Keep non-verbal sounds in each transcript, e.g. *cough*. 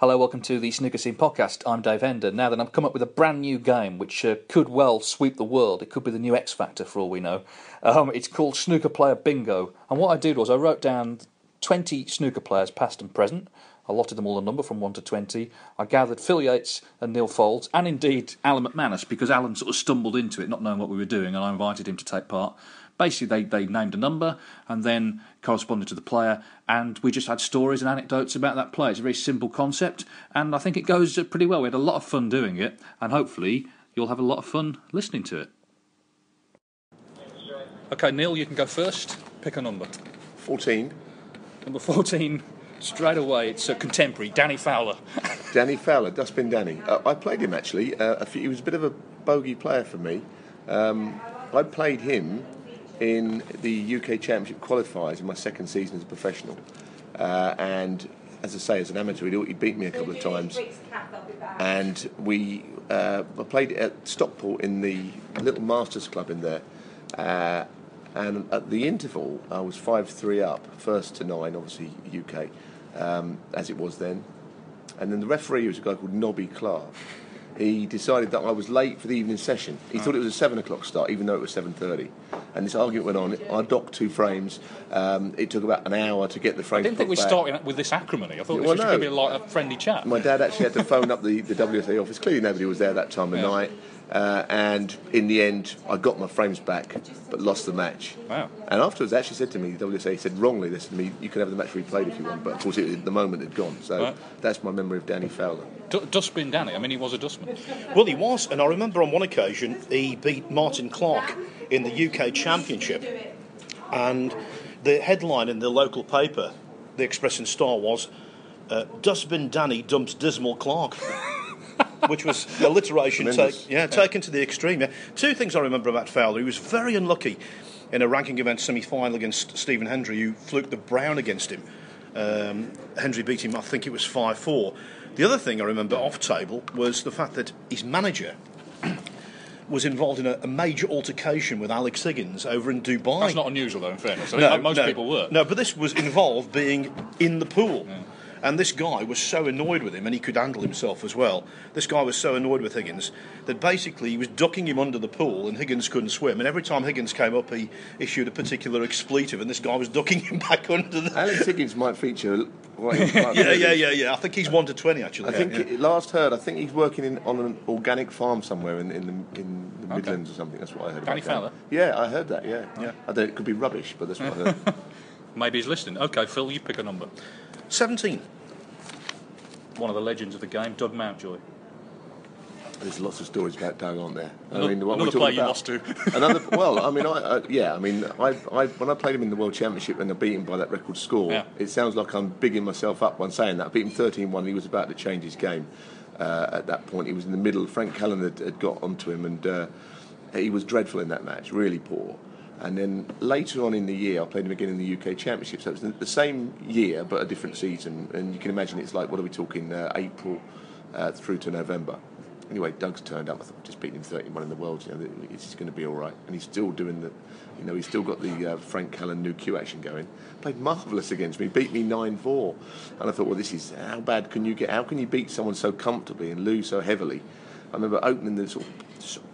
Hello, welcome to the Snooker Scene podcast. I'm Dave Hendon. Now that I've come up with a brand new game which uh, could well sweep the world, it could be the new X Factor for all we know. Um, it's called Snooker Player Bingo. And what I did was I wrote down 20 snooker players, past and present. I allotted them all a number from 1 to 20. I gathered Phil Yates and Neil Foulds, and indeed Alan McManus, because Alan sort of stumbled into it, not knowing what we were doing, and I invited him to take part. Basically, they, they named a number and then corresponded to the player, and we just had stories and anecdotes about that player. It's a very simple concept, and I think it goes uh, pretty well. We had a lot of fun doing it, and hopefully, you'll have a lot of fun listening to it. Okay, Neil, you can go first. Pick a number. 14. Number 14, straight away, it's a contemporary, Danny Fowler. *laughs* Danny Fowler, Dustbin Danny. Uh, I played him actually. Uh, a few, he was a bit of a bogey player for me. Um, I played him in the UK Championship qualifiers in my second season as a professional. Uh, and as I say, as an amateur, he'd, he'd beat me a couple of times. And we uh, I played at Stockport in the little Masters Club in there. Uh, and at the interval, I was 5 3 up, first to nine, obviously UK, um, as it was then. And then the referee was a guy called Nobby Clark. He decided that I was late for the evening session. He thought it was a seven o'clock start, even though it was seven thirty. And this argument went on. I docked two frames. Um, it took about an hour to get the frames. I didn't think we put back. started with this acrimony. I thought Yeah, this was no. going to be like a friendly chat. My dad actually had to phone up the, the WSA office. Clearly, nobody was there that time of Yeah. night. Uh, and in the end, I got my frames back, but lost the match. Wow. And afterwards, they actually said to me, the WSA said wrongly, they said to me, you can have the match replayed if you want. But of course, it, at the moment, it had gone. So Right. that's my memory of Danny Fowler. D- Dustbin Danny. I mean, he was a dustman. well, he was, and I remember on one occasion he beat Martin Clark in the UK Championship. And the headline in the local paper, the Express and Star, was uh, Dustbin Danny dumps Dismal Clark. *laughs* Which was alliteration, take, yeah, taken to the extreme. Yeah. Two things I remember about Fowler. He was very unlucky in a ranking event semi final against Stephen Hendry, who fluked the brown against him. Um, Hendry beat him, I think it was 5 4. The other thing I remember off table was the fact that his manager was involved in a, a major altercation with Alex Higgins over in Dubai. That's not unusual, though, in fairness. I think most no, people were. No, but this was involved being in the pool. And this guy was so annoyed with him, and he could handle himself as well. This guy was so annoyed with Higgins that basically he was ducking him under the pool, and Higgins couldn't swim. And every time Higgins came up, he issued a particular expletive, and this guy was ducking *laughs* him back under the. Alex Higgins might feature. Well, *laughs* Yeah, yeah, yeah, yeah. I think he's one to twenty actually. I think Yeah, yeah. it- last heard, I think he's working in, on an organic farm somewhere in, in the, in the Midlands or something. That's what I heard. Danny about Fowler? Yeah, I heard that. Yeah, Yeah. I don't, it could be rubbish, but that's what I heard. *laughs* Maybe he's listening. Okay, Phil, you pick a number. Seventeen. One of the legends of the game, Doug Mountjoy. There's lots of stories about Doug, aren't there? I another- mean, what another we're talking player you about- lost to. *laughs* another. Well, I mean, I, uh, yeah, I mean, I, I, when I played him in the World Championship and I beat him by that record score, Yeah. it sounds like I'm bigging myself up when saying that. I beat him 13-1. He was about to change his game. Uh, at that point, he was in the middle. Frank Callan had, had got onto him, and uh, he was dreadful in that match, really poor. And then later on in the year, I played him again in the UK Championship. So it was the- same year, but a different season. And you can imagine it's like, what are we talking? Uh, April uh, through to November. Anyway, Doug's turned up. I thought just beating him 31 in the world. You know, he's going to be all right, and he's still doing the. You know, he's still got the uh, Frank Callan new cue action going. Played marvellous against me, beat me 9-4, and I thought, well, this is how bad can you get? How can you beat someone so comfortably and lose so heavily? I remember opening the sort of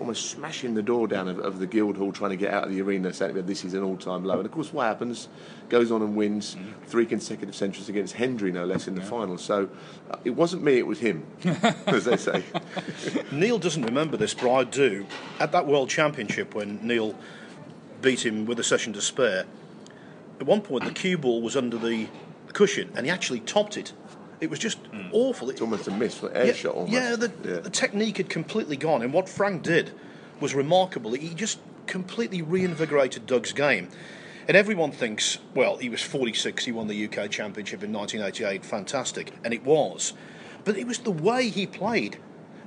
almost smashing the door down of, of the Guildhall, trying to get out of the arena, saying this is an all-time low. And of course, what happens? Goes on and wins Mm-hmm. three consecutive centuries against Hendry, no less, in the final. So uh, it wasn't me; it was him, *laughs* as they say. Neil doesn't remember this, but I do. At that World Championship, when Neil beat him with a session to spare, at one point the cue ball was under the cushion, and he actually topped it. It was just awful. It's almost a miss, an air yeah, shot almost. Yeah the, Yeah. the technique had completely gone, and what Frank did was remarkable. He just completely reinvigorated Doug's game. And everyone thinks, well, he was 46, he won the UK Championship in 1988, fantastic, and it was. But it was the way he played.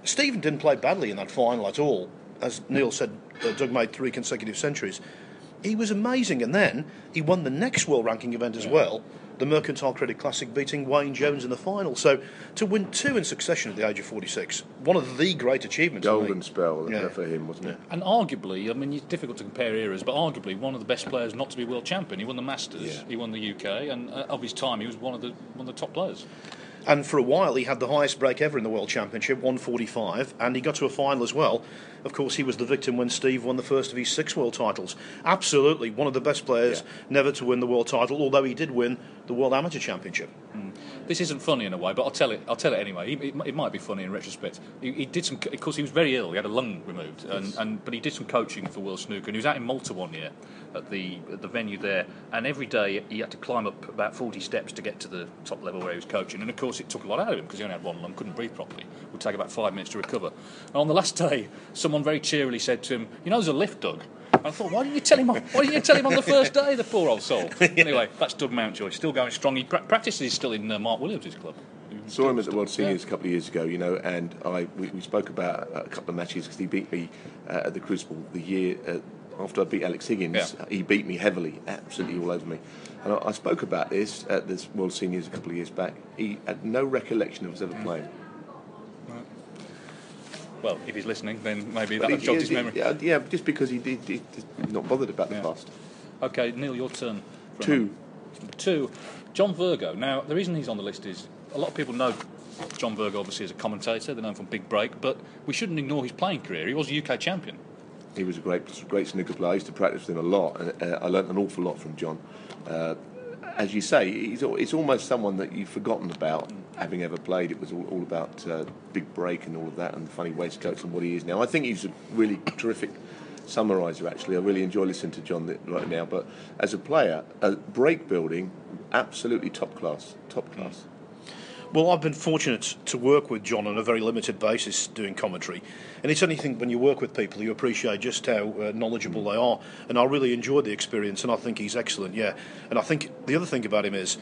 Stephen didn't play badly in that final at all. As Neil said, uh, Doug made three consecutive centuries. He was amazing, and then he won the next world ranking event as well, the Mercantile Credit Classic, beating Wayne Jones in the final. So to win two in succession at the age of 46, one of the great achievements. Golden spell Yeah. for him, wasn't it? And arguably, I mean, it's difficult to compare eras, but arguably one of the best players not to be world champion. He won the Masters, Yeah. he won the UK, and uh, of his time, he was one of the one of the top players. And for a while, he had the highest break ever in the World Championship, 145, and he got to a final as well. Of course, he was the victim when Steve won the first of his six world titles. Absolutely, one of the best players Yeah. never to win the world title, although he did win the World Amateur Championship. Mm. This isn't funny in a way, but I'll tell it. I'll tell it anyway. It, it, it might be funny in retrospect. He, he did some. Of course, he was very ill. He had a lung removed, and, and but he did some coaching for World Snooker. And he was out in Malta one year at the at the venue there, and every day he had to climb up about forty steps to get to the top level where he was coaching. And of course, it took a lot out of him because he only had one lung, couldn't breathe properly. It would take about five minutes to recover. And on the last *laughs* day, someone very cheerily said to him, "You know, there's a lift, Doug." And I thought, why didn't you tell him? On, why didn't you tell him on the *laughs* first day, the poor old soul? *laughs* Anyway, that's Doug Mountjoy, still going strong. He pra- practices still in uh, Mark Williams' club. Saw him at the World Seniors a couple of years ago, you know, and I we, we spoke about a couple of matches because he beat me uh, at the Crucible the year uh, after I beat Alex Higgins. Yeah. He beat me heavily, absolutely all over me. And I, I spoke about this at this World Seniors a couple of years back. He had no recollection of us ever playing. Well, if he's listening, then maybe But that he- jogged his memory. Yeah, yeah, just because he did, he, he's not bothered about the Yeah. past. Okay, Neil, your turn. Two. moment. Two. John Virgo. Now, the reason he's on the list is a lot of people know John Virgo obviously as a commentator. They know him from Big Break, but we shouldn't ignore his playing career. He was a UK champion. He was a great, great snooker player. I used to practice with him a lot, and uh, I learnt an awful lot from John. Uh, as you say, he's, it's almost someone that you've forgotten about having ever played. It was all, all about uh, big break and all of that, and the funny waistcoats and what he is now. I think he's a really terrific summariser. Actually, I really enjoy listening to John right now. But as a player, uh, break building, absolutely top class, top class. Well, I've been fortunate to work with John on a very limited basis doing commentary. And it's anything when you work with people, you appreciate just how uh, knowledgeable they are. And I really enjoyed the experience, and I think he's excellent, yeah. And I think the other thing about him is,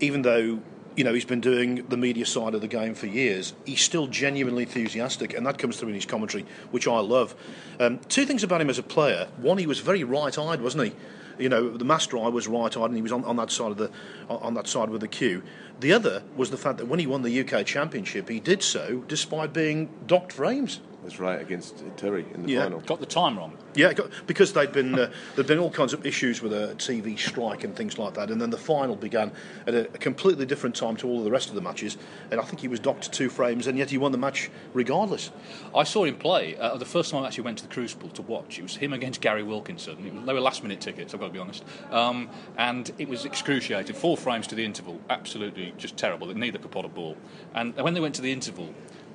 even though you know he's been doing the media side of the game for years, he's still genuinely enthusiastic, and that comes through in his commentary, which I love. Um, two things about him as a player: one, he was very right-eyed, wasn't he? You know, the master eye was right-eyed, and he was on, on that side of the on that side with the cue. The other was the fact that when he won the UK Championship, he did so despite being docked frames. That's right against Terry in the Yeah. final. Got the time wrong. Yeah, co- because they'd been uh, there'd been all kinds of issues with a TV strike and things like that, and then the final began at a, a completely different time to all of the rest of the matches, and I think he was docked two frames, and yet he won the match regardless. I saw him play uh, the first time I actually went to the Crucible to watch. It was him against Gary Wilkinson. It was, they were last minute tickets, I've got to be honest. Um, and it was excruciating. Four frames to the interval, absolutely just terrible. Neither could pot a ball. And when they went to the interval,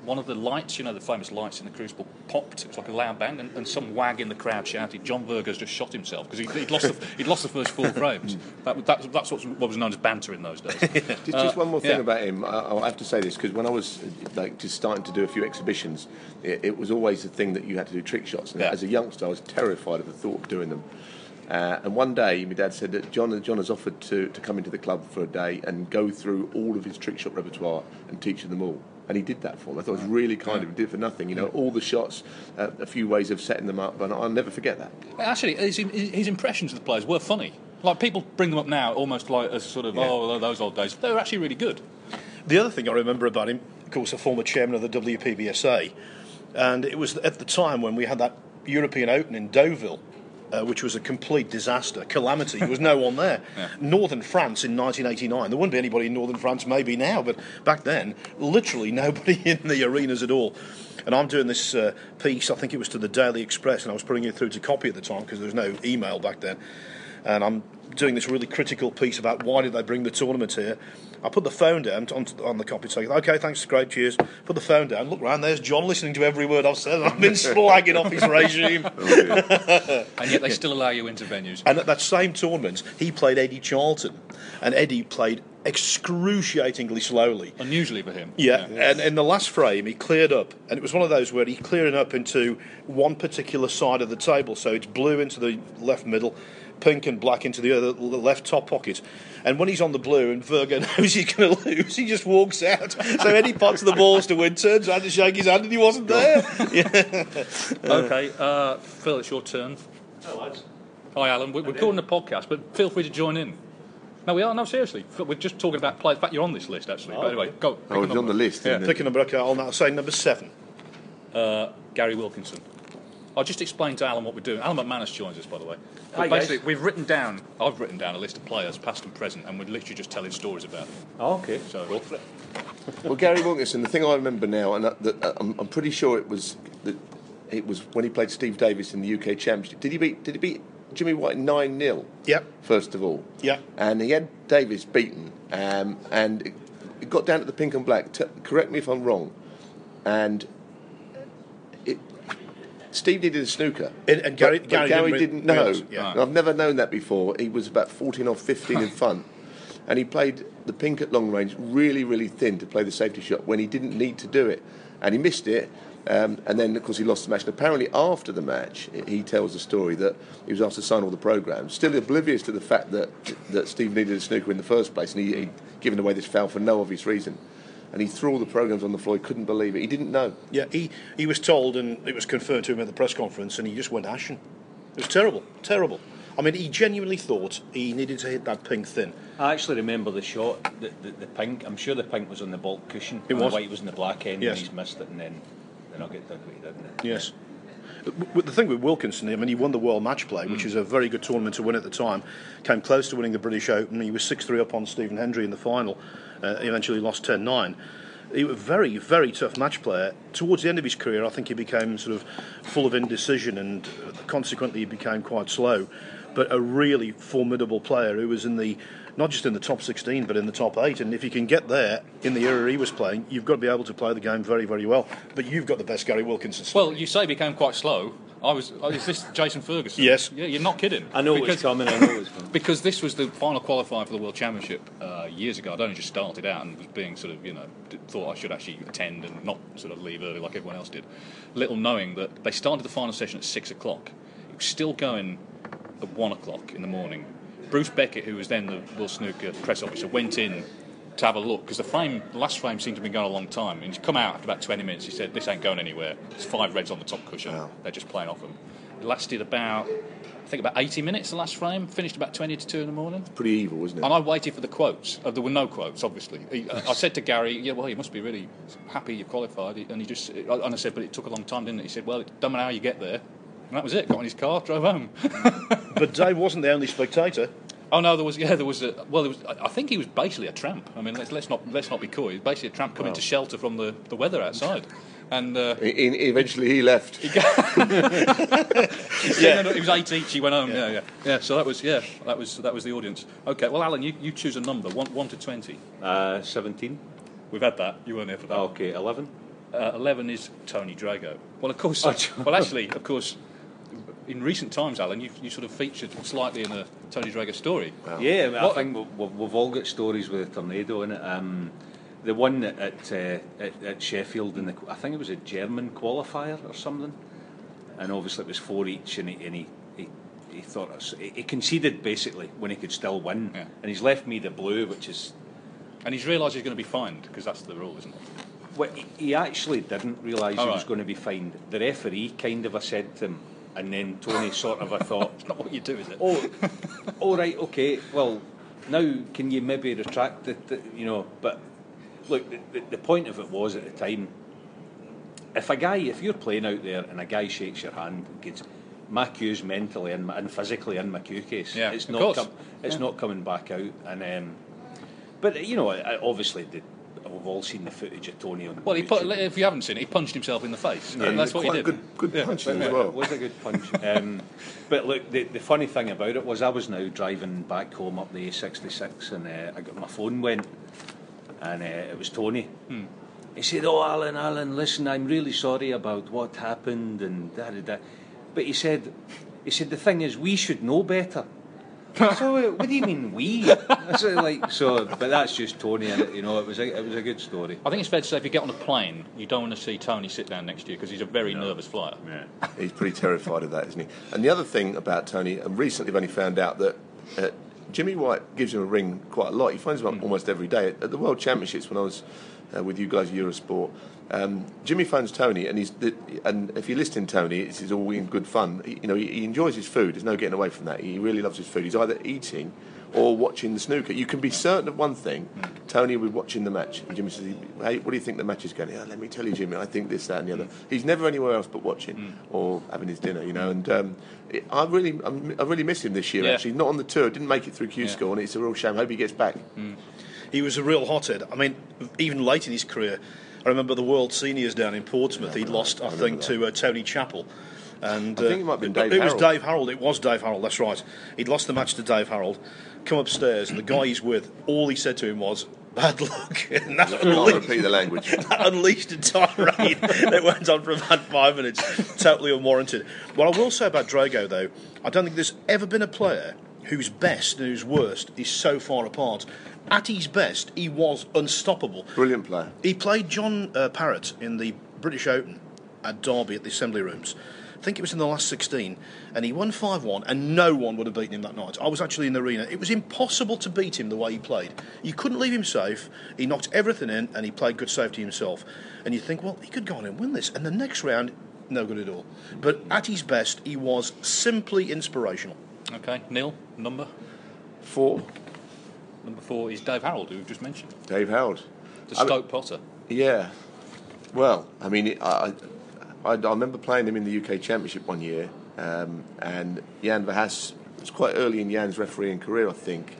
one of the lights, you know, the famous lights in the Crucible, popped. It was like a loud bang, and, and some wag in the crowd shouted, "John Virgo's just shot himself" because he'd, he'd lost the, he'd lost the first four frames. that, that, that's what, what was known as banter in those days. *laughs* Just, just one more thing yeah. about him. I, I have to say this because when I was uh, like just starting to do a few exhibitions, it, it was always the thing that you had to do trick shots. And Yeah. as a youngster, I was terrified of the thought of doing them. Uh, and one day, my dad said that John, John has offered to, to come into the club for a day and go through all of his trick shot repertoire and teach them all. And he did that for me. I thought it was really kind of him. Did it for nothing. You know, all the shots, uh, a few ways of setting them up, and I'll never forget that. Actually, his, his impressions of the players were funny. Like people bring them up now, almost like as sort of Yeah. oh those old days. They were actually really good. The other thing I remember about him, of course, a former chairman of the WPBSA, and it was at the time when we had that European Open in Deauville. Uh, which was a complete disaster, calamity. There was no one there. *laughs* Northern France in 1989. There wouldn't be anybody in Northern France, maybe now, but back then, literally *laughs* nobody in the arenas at all. And I'm doing this uh, piece, I think it was to the Daily Express, and I was putting it through to copy at the time because there was no email back then. And I'm doing this really critical piece about why did they bring the tournament here. I put the phone down on, on the copy, saying, "Okay, thanks, great, cheers." Put the phone down. Look round. There's John listening to every word I've said. I've been *laughs* slagging off his regime. *laughs* Oh, and yet they still allow you into venues. And at that same tournament, he played Eddie Charlton, and Eddie played excruciatingly slowly. Unusually for him. Yeah, and in the last frame, he cleared up, and it was one of those where he cleared up into one particular side of the table. So it's blue into the left middle, pink and black into the other the left top pocket. And when he's on the blue and Virgo *laughs* knows he's going to lose, he just walks out. So Eddie pots of the balls to win, turns around to shake his hand, and he wasn't there. yeah. *laughs* Okay, uh, Phil, it's your turn. Hi, Alan. We're recording a podcast, but feel free to join in. No, we are. No, seriously. We're just talking about players. In fact, you're on this list, actually. But anyway, go. pick Oh, a he's on the list. Yeah. isn't? Pick a number. Okay, I'll now say number seven. Uh, Gary Wilkinson. I'll just explain to Alan what we're doing. Alan McManus joins us, by the way. Hi, basically, guys. we've written down, I've written down a list of players, past and present, and we're literally just telling stories about them. Oh, okay. So, Well, Gary Wilkinson, the thing I remember now, and that, that, uh, I'm, I'm pretty sure it was that it was when he played Steve Davis in the UK Championship. Did he beat? Did he beat Jimmy White nine 0 Yep. First of all, Yep. and he had Davis beaten, um, and it, it got down to the pink and black. T- correct me if I'm wrong, and it. Steve needed a snooker, And- and Gary- but, but Gary Gary didn't didn't, know. realise, yeah. I've never known that before. He was about 14 or 15 in front, and he played the pink at long range really, really thin to play the safety shot when he didn't need to do it, and he missed it. Um, and then, of course, he lost the match. And apparently, after the match, he tells the story that he was asked to sign all the programs, still oblivious to the fact that that Steve needed a snooker in the first place, and he, he'd given away this foul for no obvious reason. And he threw all the programs on the floor. He couldn't believe it. He didn't know. Yeah, he, he was told, and it was confirmed to him at the press conference, and he just went ashen. It was terrible, terrible. I mean, he genuinely thought he needed to hit that pink thin. I actually remember the shot, the, the, the pink. I'm sure the pink was on the baulk cushion. It was. The white was in the black end, Yes. and he's missed it, and then the nugget did what he did. didn't it? Yes. The thing with Wilkinson, I mean, he won the World Match Play, Mm. which is a very good tournament to win at the time. Came close to winning the British Open. He was 6 3 up on Stephen Hendry in the final. Uh, eventually lost 10 9. He was a very, very tough match player. Towards the end of his career, I think he became sort of full of indecision and consequently he became quite slow. But a really formidable player who was in the not just in the top 16 but in the top 8 and if you can get there in the era he was playing you've got to be able to play the game very very well but you've got the best Gary Wilkinson well, you say became quite slow. I was. Oh, is this Jason Ferguson? Yes. Yeah, you're not kidding. I know Because- what's coming. I know what's coming. *laughs* Because this was the final qualifier for the World Championship uh, years ago. I'd only just started out and was being sort of, you know, thought I should actually attend and not sort of leave early like everyone else did. Little knowing that they started the final session at six o'clock. It was still going at one o'clock in the morning. Bruce Beckett, who was then the World Snooker press officer, went in to have a look because the frame, the last frame seemed to have been going a long time. And he's come out after about 20 minutes. He said, "This ain't going anywhere. There's five reds on the top cushion. They're just playing off them." It lasted about, I think, about 80 minutes. The last frame finished about 20 to two in the morning. Pretty evil, wasn't it? And I waited for the quotes. Uh, there were no quotes, obviously. He, uh, I said to Gary, "Yeah, well, you must be really happy you qualified." And he just, and I said, "But it took a long time, didn't it?" He said, "Well, it doesn't matter how you get there." And that was it. Got in his car, drove home. *laughs* but Dave wasn't the only spectator Oh no, there was yeah, there was a well, there was. I I think he was basically a tramp. I mean, let's, let's not let's not be coy. He was basically a tramp coming to shelter from the, the weather outside, and uh, eventually, he left. *laughs* *laughs* yeah, no, no, it was eight each. He went home. Yeah. yeah, yeah, So that was yeah, that was that was the audience. Okay, well, Alan, you, you choose a number one one to twenty. Uh, 17. We've had that. You weren't here for that. Okay, 11. Uh, Eleven is Tony Drago. Well, of course. Oh, well, actually, of course. In recent times, Alan, you, you sort of featured slightly in a Tony Drago story. Yeah, I, mean, I think we've, we've all got stories with a tornado in it. Um, the one at at, uh, at at Sheffield, in the, I think it was a German qualifier or something, and obviously it was four each, and he and he, he, he thought was- he he conceded basically when he could still win, Yeah. and he's left me the blue, which is And he's realised he's going to be fined because that's the rule, isn't it? well, he- he actually didn't realise All he was right. going to be fined. The referee kind of a said to him, and then Tony sort of I thought. It's *laughs* not what you do, is it? oh, all right, okay. Well, now can you maybe retract it? You know, but look, the, the, the point of it was at the time, if a guy, if you're playing out there and a guy shakes your hand, and gets McHugh's mentally and, and physically in McHugh case, Yeah, it's of not course. com- it's Yeah. not coming back out. And um, but you know, obviously, the, we've all seen the footage of Tony on. Well, he put, if you haven't seen it, he punched himself in the face. Yeah, That's what he did. good, good Yeah. punching But as it well. was a good punch. *laughs* um, but look, the, the funny thing about it was I was now driving back home up the A66 and uh, I got my phone went and uh, it was Tony. Hmm. He said, "Oh, Alan, Alan, listen, I'm really sorry about what happened and da da da." But he said, he said the thing is, we should know better. So uh, what do you mean we? I said, like so, but that's just Tony, and you know, it was a, it was a good story. I think it's fair to say if you get on a plane, you don't want to see Tony sit down next to you because he's a very nervous flyer. Yeah. He's pretty terrified of that, isn't he? And the other thing about Tony, and recently I've only found out that uh, Jimmy White gives him a ring quite a lot. He finds him up almost every day. At the World Championships, when I was uh, with you guys, Eurosport, um, Jimmy phones Tony, and he's the, and if you listen to Tony, it's, it's all in good fun. He, you know, he, he enjoys his food. There's no getting away from that. He really loves his food. He's either eating or watching the snooker. You can be certain of one thing: Tony will be watching the match. And Jimmy says, "Hey, what do you think the match is going?" Yeah, let me tell you, Jimmy. I think this, that, and the other. He's never anywhere else but watching or having his dinner. You know, and um, it, I really, I'm, I really miss him this year. Yeah. Actually, not on the tour. Didn't make it through Q Yeah. School, and it's a real shame. Hope he gets back. He was a real hothead. I mean, even late in his career, I remember the World Seniors down in Portsmouth. He'd lost, I, think, to uh, Tony Chappell. And I think it might have been Dave It was Dave Harold. It was Dave Harold. That's right. He'd lost the match to Dave Harold. Come upstairs, and the guy he's with, all he said to him was, "Bad luck." *laughs* and that unleashed, repeat the language. *laughs* that unleashed a tirade *laughs* that went on for about five minutes, totally unwarranted. What I will say about Drago, though, I don't think there's ever been a player whose best and whose worst is so far apart. At his best, he was unstoppable. Brilliant player. He played John uh, Parrott in the British Open at Derby at the Assembly Rooms. I think it was in the last 16, and he won 5 1, and no one would have beaten him that night. I was actually in the arena. It was impossible to beat him the way he played. You couldn't leave him safe. He knocked everything in, and he played good safety himself. And you think, well, he could go on and win this. And the next round, no good at all. But at his best, he was simply inspirational. Okay, Neil, number Four, number four is Dave Harold, who we've just mentioned, Dave Harold. the I mean- Stoke Potter. Yeah. Well, I mean, it, I, I, I remember playing him in the UK Championship one year, um, and Jan Verhaas it was quite early in Jan's refereeing career, I think,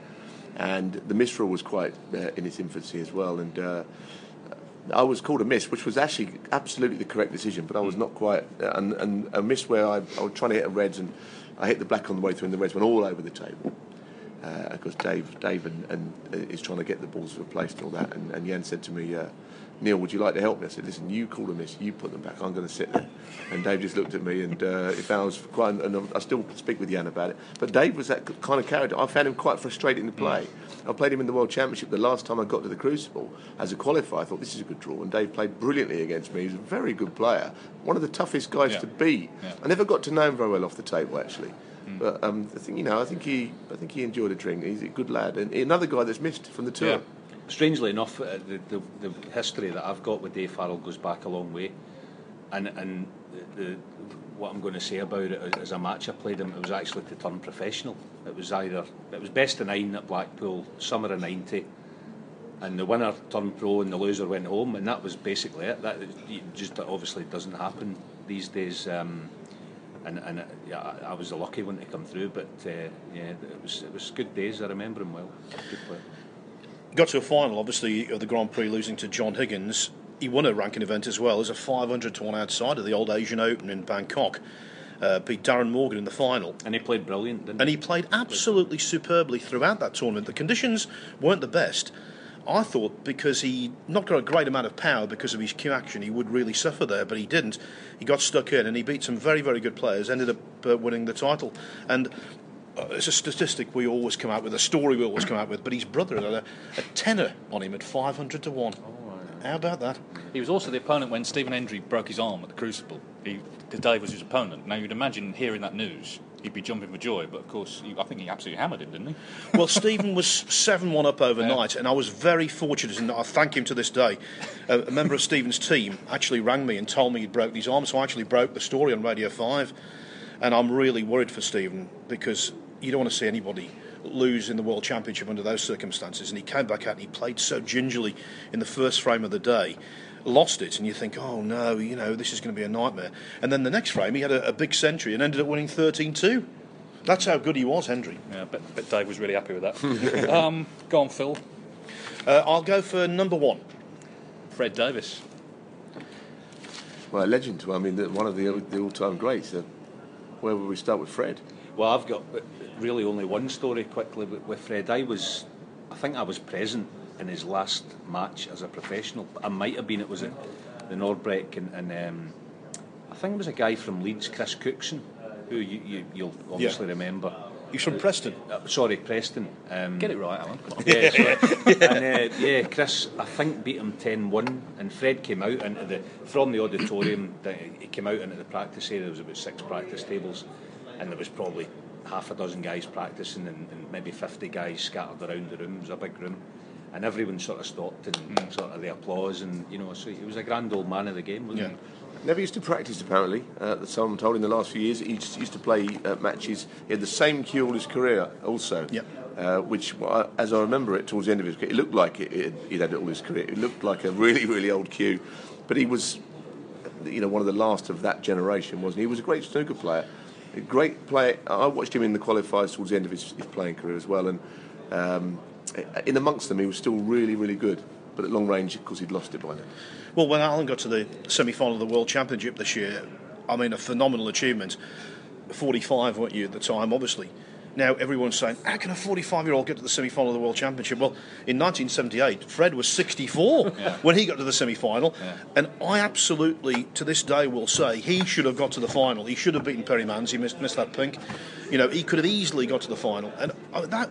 and the miss rule was quite uh, in its infancy as well, and. Uh, I was called a miss, which was actually absolutely the correct decision, but I was not quite. uh, And, and a miss where I, I was trying to hit a reds, and I hit the black on the way through, and the reds went all over the table. Uh, because Dave, Dave, and, and uh, is trying to get the balls replaced and all that. And, and Jan said to me, uh, "Neil, would you like to help me?" I said, "Listen, you call a miss, you put them back. I'm going to sit there." And Dave just looked at me, and uh, he found I was quite. And I still speak with Jan about it. But Dave was that kind of character. I found him quite frustrating to play. I played him in the World Championship the last time I got to the Crucible as a qualifier. I thought this is a good draw, and Dave played brilliantly against me. He's a very good player, one of the toughest guys Yeah. to beat. Yeah. I never got to know him very well off the table actually. But um, I think you know, I think he, I think he enjoyed a drink. He's a good lad, and another guy that's missed from the tour. Yeah. Strangely enough, uh, the, the, the history that I've got with Dave Harold goes back a long way, and and the, the, what I'm going to say about it as a match I played him, it was actually to turn professional. It was either it was best of nine at Blackpool, summer of '90, and the winner turned pro and the loser went home, and that was basically it. That just obviously doesn't happen these days. Um, and and uh, yeah, I, I was the lucky one to come through, but uh, yeah, it was it was good days. I remember him well. Got to a final, obviously, of the Grand Prix, losing to John Higgins. He won a ranking event as well as a 500 to 1 outside of the old Asian Open in Bangkok. Uh, beat Darren Morgan in the final. And he played brilliant, didn't And he played absolutely superbly throughout that tournament. The conditions weren't the best. I thought because he not got a great amount of power because of his cue action, he would really suffer there, but he didn't. He got stuck in and he beat some very, very good players, ended up uh, winning the title. And uh, it's a statistic we always come out with, a story we always come out with, but his brother had a, a tenner on him at 500 to 1. How about that? He was also the opponent when Stephen Hendry broke his arm at the Crucible. Because Dave was his opponent. Now you'd imagine hearing that news, he'd be jumping for joy. But of course, he, I think he absolutely hammered him, didn't he? *laughs* Well, Stephen was 7 1 up overnight, and I was very fortunate, and I thank him to this day. A, a member of Stephen's team actually rang me and told me he'd broken his arm, so I actually broke the story on Radio 5. And I'm really worried for Stephen because you don't want to see anybody lose in the World Championship under those circumstances, and he came back out and he played so gingerly in the first frame of the day. Lost it, and you think, oh no, you know, this is going to be a nightmare. And then the next frame, he had a, a big century and ended up winning 13 2. That's how good he was, Hendry. Yeah, but, but Dave was really happy with that. *laughs* um, go on, Phil. Uh, I'll go for number one. Fred Davis. Well, a legend. I mean, one of the, the all-time greats. Uh, where would we start with Fred? Well, I've got really only one story quickly with, with Fred. I was, I think I was present in his last match as a professional. I might have been. It was at the Norbreck, and, and um, I think it was a guy from Leeds, Chris Cookson, who you, you, you'll obviously remember. He's from Preston. Uh, sorry, Preston. Um, Get it right, Alan. Come *laughs* on. yeah, sorry. *laughs* and uh, yeah, Chris, I think beat him 10-1, and Fred came out into the from the auditorium. the- He came out into the practice area. There was about six practice tables, and there was probably half a dozen guys practicing, and, and maybe 50 guys scattered around the room. It was a big room, and everyone sort of stopped and sort of the applause, and you know, so he was a grand old man of the game, wasn't Yeah. he? Never used to practice, apparently. Uh, that someone told in the last few years, he used, used to play uh, matches. He had the same cue all his career, also. Yep. Uh, which, as I remember it, towards the end of his career, it looked like it, it, he'd had it all his career. It looked like a really, really old cue, but he was, you know, one of the last of that generation, wasn't he? He was a great snooker player, a great player. I watched him in the qualifiers towards the end of his, his playing career as well, and um, in amongst them, he was still really, really good. But at long range, of course, he'd lost it by then. Well, when Alan got to the semi final of the World Championship this year, I mean, a phenomenal achievement. 45, weren't you, at the time, obviously. Now, everyone's saying, how can a 45 year old get to the semi final of the World Championship? Well, in 1978, Fred was 64 *laughs* when he got to the semi final. And I absolutely, to this day, will say he should have got to the final. He should have beaten Perrie Mans. He missed, missed that pink. You know, he could have easily got to the final. And uh, that,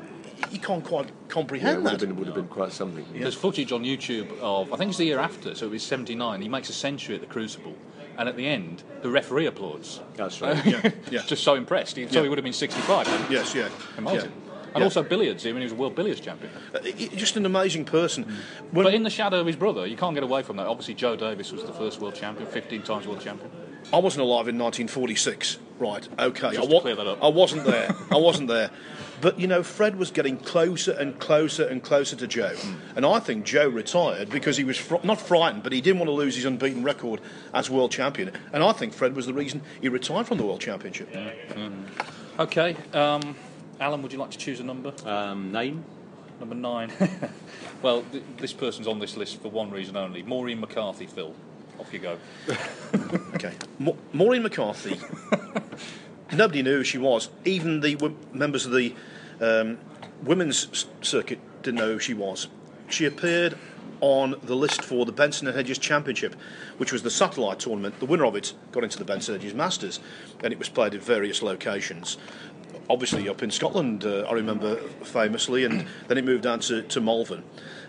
you can't quite Yeah, it comprehend would have, that. been, would have been quite something. There's footage on YouTube of, I think it's the year after, so it was 79. He makes a century at the Crucible, and at the end, the referee applauds. That's *laughs* right. Yeah, yeah. Just so impressed. He, So he would have been 65. Yes, yeah. Imagine. Yeah. And Yeah. also billiards, I mean, he was a world billiards champion. Uh, just an amazing person. When- But in the shadow of his brother, you can't get away from that. Obviously, Joe Davis was the first world champion, 15 times world champion. I wasn't alive in 1946. Right, okay. Just I, to clear that up. I wasn't there. I wasn't there. But, you know, Fred was getting closer and closer and closer to Joe. And I think Joe retired because he was fr- not frightened, but he didn't want to lose his unbeaten record as world champion. And I think Fred was the reason he retired from the world championship. Okay, um, Alan, would you like to choose a number? Um, nine. Number nine. *laughs* well, th- this person's on this list for one reason only. Maureen McCarthy, Phil. Off you go. *laughs* Okay. Ma- Maureen McCarthy. *laughs* nobody knew who she was. Even the w- members of the um, women's s- circuit didn't know who she was. She appeared on the list for the Benson and Hedges Championship, which was the satellite tournament. The winner of it got into the Benson and Hedges Masters, and it was played in various locations. Obviously, up in Scotland, uh, I remember famously, and then it moved down to, to Malvern.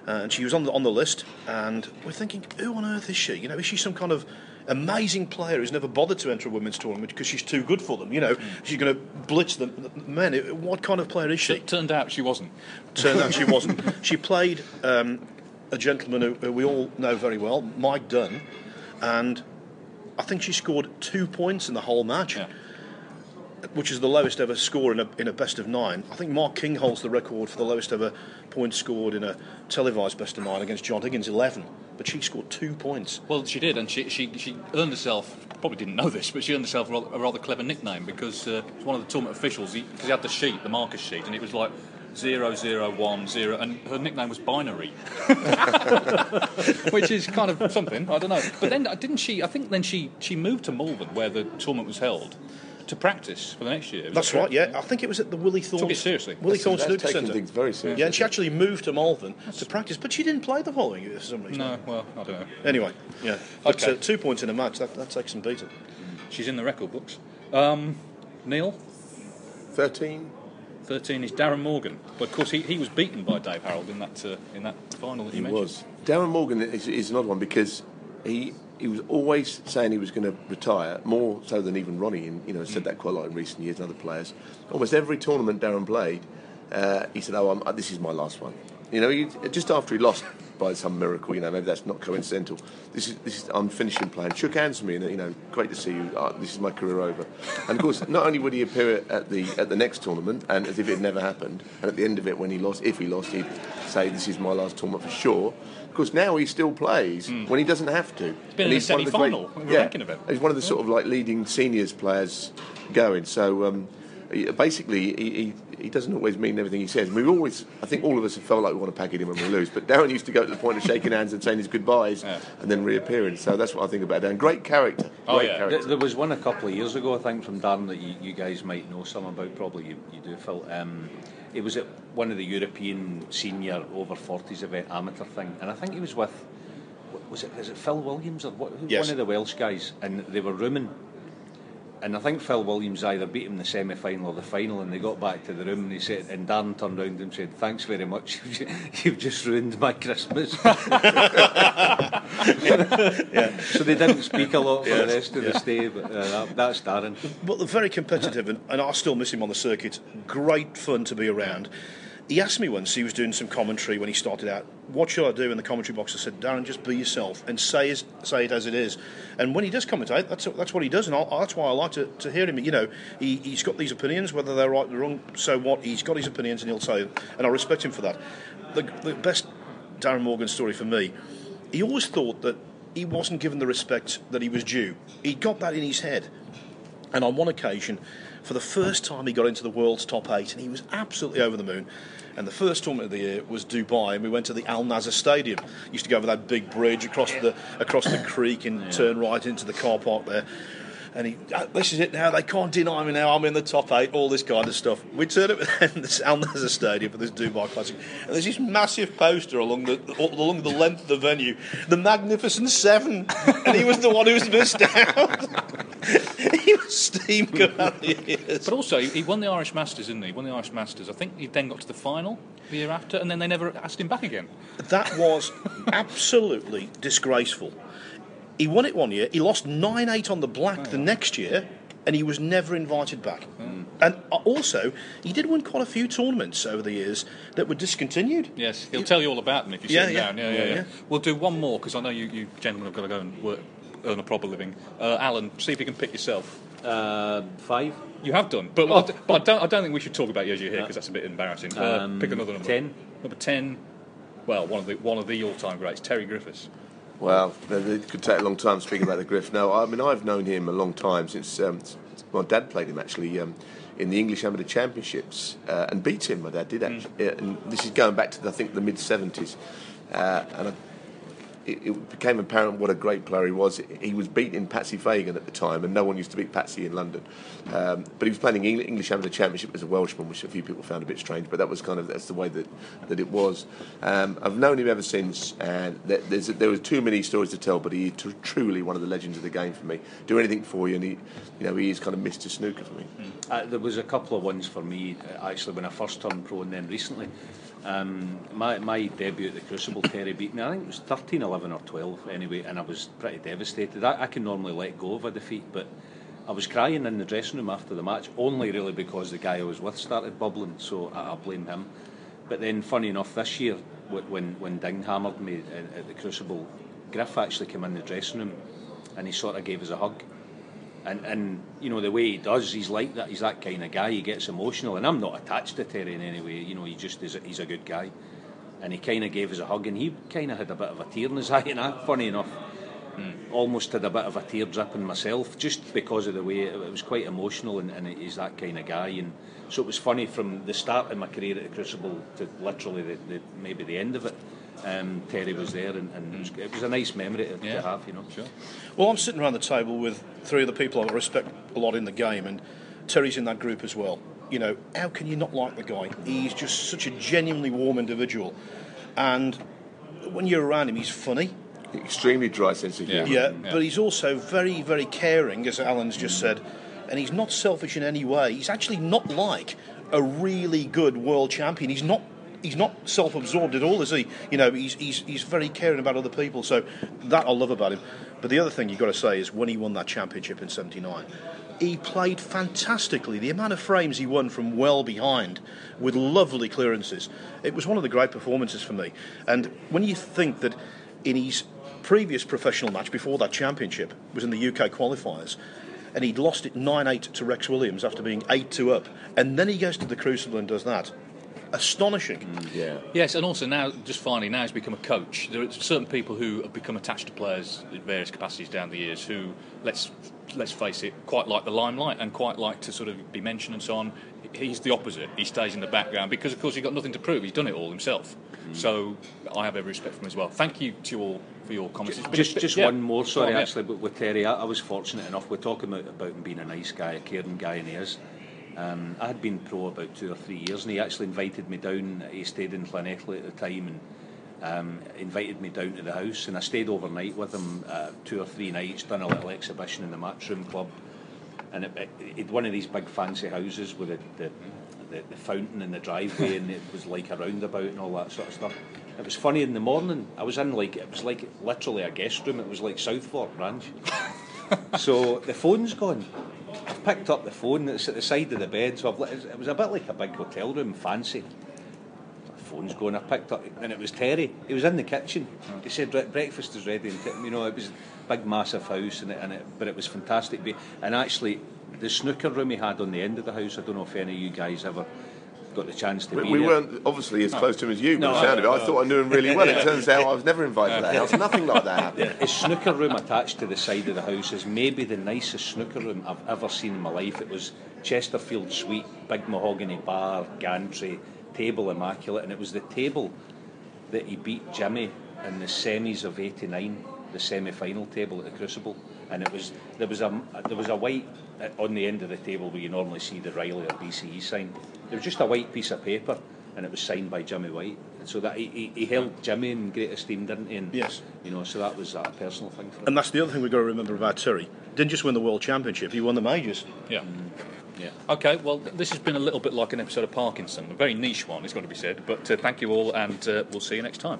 Uh, and she was on the, on the list, and we're thinking, who on earth is she? You know, is she some kind of amazing player who's never bothered to enter a women's tournament because she's too good for them? You know, she's going to blitz the the men. What kind of player is she? It turned out she wasn't. Turned out she *laughs* wasn't. She played um, a gentleman who, who we all know very well, Mike Dunn, and I think she scored two points in the whole match, Yeah. Which is the lowest ever score in a, in a best of nine. I think Mark King holds the record for the lowest ever points scored in a televised best of nine against John Higgins, 11. But she scored two points. Well, she did, and she, she, she earned herself, probably didn't know this, but she earned herself a rather, clever nickname because uh, one of the tournament officials, because he, 'cause he had the sheet, the marker sheet, and it was like 0010, and her nickname was Binary. *laughs* Which is kind of something, I don't know. But then, uh, didn't she, I think then she, she moved to Malvern, where the tournament was held, to practice for the next year. That's that right, yeah. I think it was at the Willie Thorne. Took it seriously. Willie That's- Thorne that's Snooker taking Centre. things very seriously. Yeah, and she actually moved to Malvern to practice, but she didn't play the following year for some reason. No, well, I don't know. Anyway, yeah. But Okay. uh, two points in a match, that, that takes some beating. She's in the record books. Um, Neil? 13? 13 is Darren Morgan. But of course, he, he was beaten by Dave Harold in that uh, in that final that you He mentioned. was. Darren Morgan is, is another one because he he was always saying he was going to retire, more so than even Ronnie, and you know said that quite a lot in recent years and other players. Almost every tournament Darren played, uh, he said, "Oh, I'm, uh, this is my last one." You know, just after he lost by some miracle. You know, maybe that's not coincidental. This is this is I'm finishing playing. Shook hands with me, and you know, great to see you. Uh, this is my career over. And of course, not only would he appear at the at the next tournament, and as if it had never happened, and at the end of it, when he lost, if he lost, he'd say, "This is my last tournament for sure." Because now he still plays when he doesn't have to. Hmm. been And in he's one of the semi-final. Were Yeah, ranking of him. he's one of the sort of like leading seniors players going. So um, basically, he, he, he doesn't always mean everything he says. We've always, I think, all of us have felt like we want to pack it in when we lose. But Darren used to go to the point of shaking hands and saying his goodbyes Yeah. and then reappearing. So that's what I think about Darren. Great character. Oh, Great yeah. character. There, there was one a couple of years ago, I think, from Darren that you, you guys might know some about. Probably you, you do, Phil. Um, it was at one of the European senior over 40s event amateur thing, and I think he was with. Was it, is it Phil Williams or what, Yes. one of the Welsh guys? And they were rooming. And I think Phil Williams either beat him in the semi final or the final, and they got back to the room and he said, and Darren turned round and said, Thanks very much, *laughs* you've just ruined my Christmas. *laughs* So they didn't speak a lot for the rest of the stay, but uh, that, that's Darren. But they're very competitive, and, and I still miss him on the circuit. Great fun to be around. He asked me once, he was doing some commentary when he started out, what should I do in the commentary box? I said, Darren, just be yourself and say, say it as it is. And when he does commentate, that's, that's what he does, and I, that's why I like to, to hear him. You know, he, he's got these opinions, whether they're right or wrong, so what? He's got his opinions and he'll say them, and I respect him for that. The, the best Darren Morgan story for me, he always thought that he wasn't given the respect that he was due. He got that in his head. And on one occasion, for the first time, he got into the world's top eight, and he was absolutely over the moon. And the first tournament of the year was Dubai, and we went to the Al Nasr Stadium. Used to go over that big bridge across the across the creek and turn right into the car park there. And he, "Ah, this is it now. They can't deny me now. I'm in the top eight. All this kind of stuff. We turn up at *laughs* this Al Nasr Stadium for this Dubai Classic, and there's this massive poster along the along the length of the venue, the Magnificent Seven, *laughs* and he was the one who was missed out. *laughs* *laughs* he was steam coming out the ears. But also, he, he won the Irish Masters, didn't he? He won the Irish Masters. I think he then got to the final the year after, and then they never asked him back again. That was *laughs* absolutely disgraceful. He won it one year. He lost nine eight on the black the next year, and he was never invited back. And uh, also, he did win quite a few tournaments over the years that were discontinued. Yes, he'll tell you all about them if you Yeah, sit yeah. down. Yeah, yeah, yeah, Yeah. We'll do one more because I know you, you gentlemen have got to go and work, earn a proper living. Uh, Alan, see if you can pick yourself. Uh, five? You have done, but, Oh. I, but I, don't, I don't think we should talk about you as you're here because that's a bit embarrassing. Uh, Um, pick another number. 10. Number ten. Well, one of the one of the all-time greats, Terry Griffiths. Well, it could take a long time speaking about the Griff. No, I mean I've known him a long time since um, my dad played him actually um, in the English Amateur Championships and and beat him. My dad did actually, Yeah, and this is going back to the, I think the mid seventies, uh, and I, it, it became apparent what a great player he was. He was beating Patsy Fagan at the time, and no one used to beat Patsy in London. Um, but he was playing Eng- English Amateur Championship as a Welshman, which a few people found a bit strange. But that was kind of that's the way that, that it was. Um, I've known him ever since, and there, was too many stories to tell. But he's tr- truly one of the legends of the game for me. Do anything for you, and he, you know, he is kind of Mr. Snooker for me. Uh, there was a couple of ones for me uh, actually when I first turned pro and then recently. Um, my, my debut at the Crucible, Terry beat me. I think it was 13, 11 or 12 anyway, and I was pretty devastated. I, I can normally let go of a defeat, but I was crying in the dressing room after the match, only really because the guy I was with started bubbling, so I, I blame him. But then, funny enough, this year, when, when Ding hammered me at, at the Crucible, Griff actually came in the dressing room and he sort of gave us a hug and and you know the way he does, he's like that. He's that kind of guy. He gets emotional, and I'm not attached to Terry in any way. You know, he just is. A, he's a good guy, and he kind of gave us a hug, and he kind of had a bit of a tear in his *laughs* eye. And I, funny enough, hmm. almost had a bit of a tear dripping myself, just because of the way it, it was quite emotional, and, and he's that kind of guy. And so it was funny from the start of my career at the Crucible to literally the, the, maybe the end of it. Um, Terry was there, and, and it, was, it was a nice memory to, Yeah. to have. You know, Sure. Well, I'm sitting around the table with three of the people I respect a lot in the game, and Terry's in that group as well. You know, how can you not like the guy? He's just such a genuinely warm individual, and when you're around him, he's funny. Extremely dry sense of humour. Yeah, Yeah. but he's also very, very caring, as Alan's just said, and he's not selfish in any way. He's actually not like a really good world champion. He's not. He's not self-absorbed at all, is he? You know, he's, he's, he's very caring about other people. So that I love about him. But the other thing you've got to say is when he won that championship in '79, he played fantastically. The amount of frames he won from well behind with lovely clearances. It was one of the great performances for me. And when you think that in his previous professional match before that championship was in the UK qualifiers, and he'd lost it 9 8 to Rex Williams after being 8 2 up, and then he goes to the Crucible and does that. Astonishing. Mm, yeah. Yes, and also now, just finally, now he's become a coach. There are certain people who have become attached to players in various capacities down the years who, let's let's face it, quite like the limelight and quite like to sort of be mentioned and so on. He's the opposite. He stays in the background because, of course, he's got nothing to prove. He's done it all himself. Mm. So I have every respect for him as well. Thank you to you all for your comments. It's been a Just, bit- just yeah. one more, sorry, Oh, yeah. actually, but with Terry, I, I was fortunate enough. We're talking about, about him being a nice guy, a caring guy, and he is. Um, I had been pro about two or three years, and he actually invited me down. He stayed in Llanelli at the time, and um, invited me down to the house, and I stayed overnight with him uh, two or three nights. Done a little exhibition in the Matchroom Club, and it, it, it one of these big fancy houses with the, the, the, the fountain in the driveway, and it was like a roundabout and all that sort of stuff. It was funny in the morning. I was in like it was like literally a guest room. It was like Southfork Ranch. *laughs* so the phone's gone. Picked up the phone. that's at the side of the bed. So I've, it was a bit like a big hotel room, fancy. The phone's going. I picked up, and it was Terry. He was in the kitchen. He said, "Bre- "Breakfast is ready." And you know, it was a big, massive house, and it, and it, but it was fantastic. And actually, the snooker room he had on the end of the house. I don't know if any of you guys ever got the chance to We, be we there. weren't obviously as close to him as you, No, by the sound of it. I thought I knew him really well. It turns out I was never invited to that house. *laughs* Nothing like that happened. His snooker room attached to the side of the house is maybe the nicest snooker room I've ever seen in my life. It was Chesterfield suite, big mahogany bar, gantry, table immaculate, and it was the table that he beat Jimmy in the semis of '89, the semi-final table at the Crucible, and it was there was a there was a white uh, on the end of the table where you normally see the Riley or BCE sign. There was just a white piece of paper, and it was signed by Jimmy White. So that he, he, he held Jimmy in great esteem, didn't he? And, Yes. You know, so that was a personal thing for him. And that's the other thing we've got to remember about Terry. Didn't just win the World Championship, he won the majors. Yeah. Yeah. Okay, well, this has been a little bit like an episode of Parkinson, a very niche one, it's got to be said. But uh, thank you all, and uh, we'll see you next time.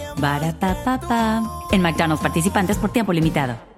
En McDonald's participantes por tiempo limitado.